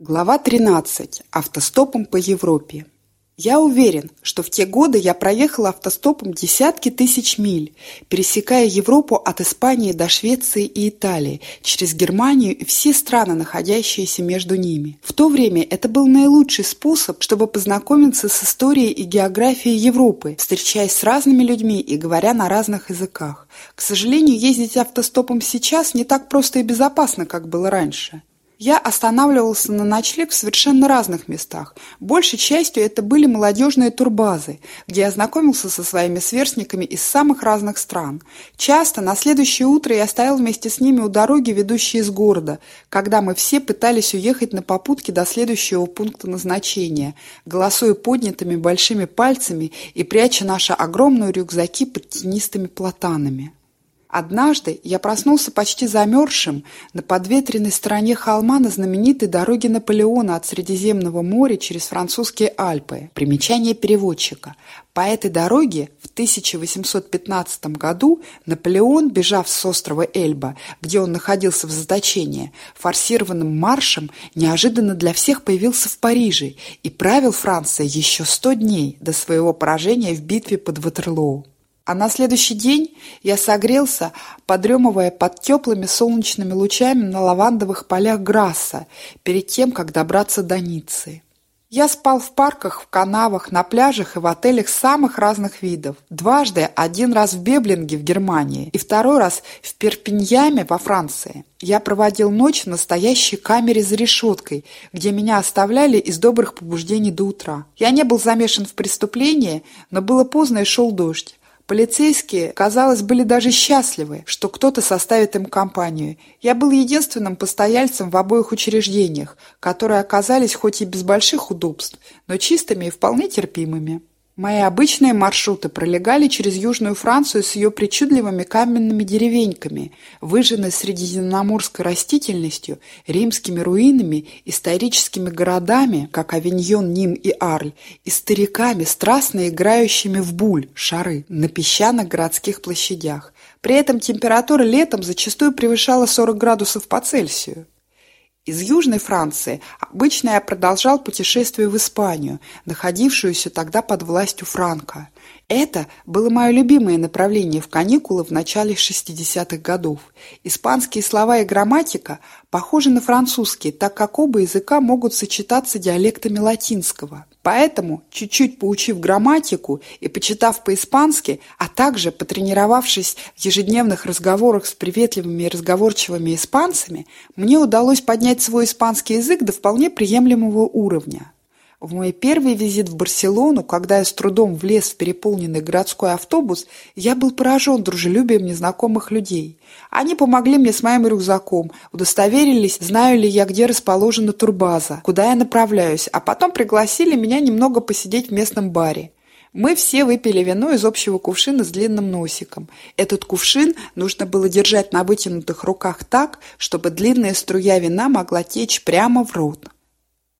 Глава 13. Автостопом по Европе. Я уверен, что в те годы я проехал автостопом десятки тысяч миль, пересекая Европу от Испании до Швеции и Италии, через Германию и все страны, находящиеся между ними. В то время это был наилучший способ, чтобы познакомиться с историей и географией Европы, встречаясь с разными людьми и говоря на разных языках. К сожалению, ездить автостопом сейчас не так просто и безопасно, как было раньше. Я останавливался на ночлег в совершенно разных местах. Большей частью это были молодежные турбазы, где я знакомился со своими сверстниками из самых разных стран. Часто на следующее утро я стоял вместе с ними у дороги, ведущей из города, когда мы все пытались уехать на попутке до следующего пункта назначения, голосуя поднятыми большими пальцами и пряча наши огромные рюкзаки под тенистыми платанами. Однажды я проснулся почти замерзшим на подветренной стороне холма на знаменитой дороге Наполеона от Средиземного моря через французские Альпы. Примечание переводчика. По этой дороге в 1815 году Наполеон, бежав с острова Эльба, где он находился в заточении, форсированным маршем неожиданно для всех появился в Париже и правил Францией еще сто дней до своего поражения в битве под Ватерлоу. А на следующий день я согрелся, подремывая под теплыми солнечными лучами на лавандовых полях Грасса, перед тем, как добраться до Ниццы. Я спал в парках, в канавах, на пляжах и в отелях самых разных видов. Дважды, один раз в Беблинге в Германии и второй раз в Перпиньяме во Франции. Я проводил ночь в настоящей камере за решеткой, где меня оставляли из добрых побуждений до утра. Я не был замешан в преступлении, но было поздно и шел дождь. Полицейские, казалось, были даже счастливы, что кто-то составит им компанию. Я был единственным постояльцем в обоих учреждениях, которые оказались хоть и без больших удобств, но чистыми и вполне терпимыми. Мои обычные маршруты пролегали через Южную Францию с ее причудливыми каменными деревеньками, выжженной средиземноморской растительностью, римскими руинами, историческими городами, как Авиньон, Ним и Арль, и стариками, страстно играющими в буль, шары, на песчаных городских площадях. При этом температура летом зачастую превышала 40 градусов по Цельсию. Из Южной Франции обычно я продолжал путешествие в Испанию, находившуюся тогда под властью Франка. Это было мое любимое направление в каникулы в начале 60-х годов. Испанские слова и грамматика похожи на французские, так как оба языка могут сочетаться диалектами латинского. Поэтому, чуть-чуть поучив грамматику и почитав по-испански, а также потренировавшись в ежедневных разговорах с приветливыми и разговорчивыми испанцами, мне удалось поднять свой испанский язык до вполне приемлемого уровня. В мой первый визит в Барселону, когда я с трудом влез в переполненный городской автобус, я был поражен дружелюбием незнакомых людей. Они помогли мне с моим рюкзаком, удостоверились, знаю ли я, где расположена турбаза, куда я направляюсь, а потом пригласили меня немного посидеть в местном баре. Мы все выпили вино из общего кувшина с длинным носиком. Этот кувшин нужно было держать на вытянутых руках так, чтобы длинная струя вина могла течь прямо в рот.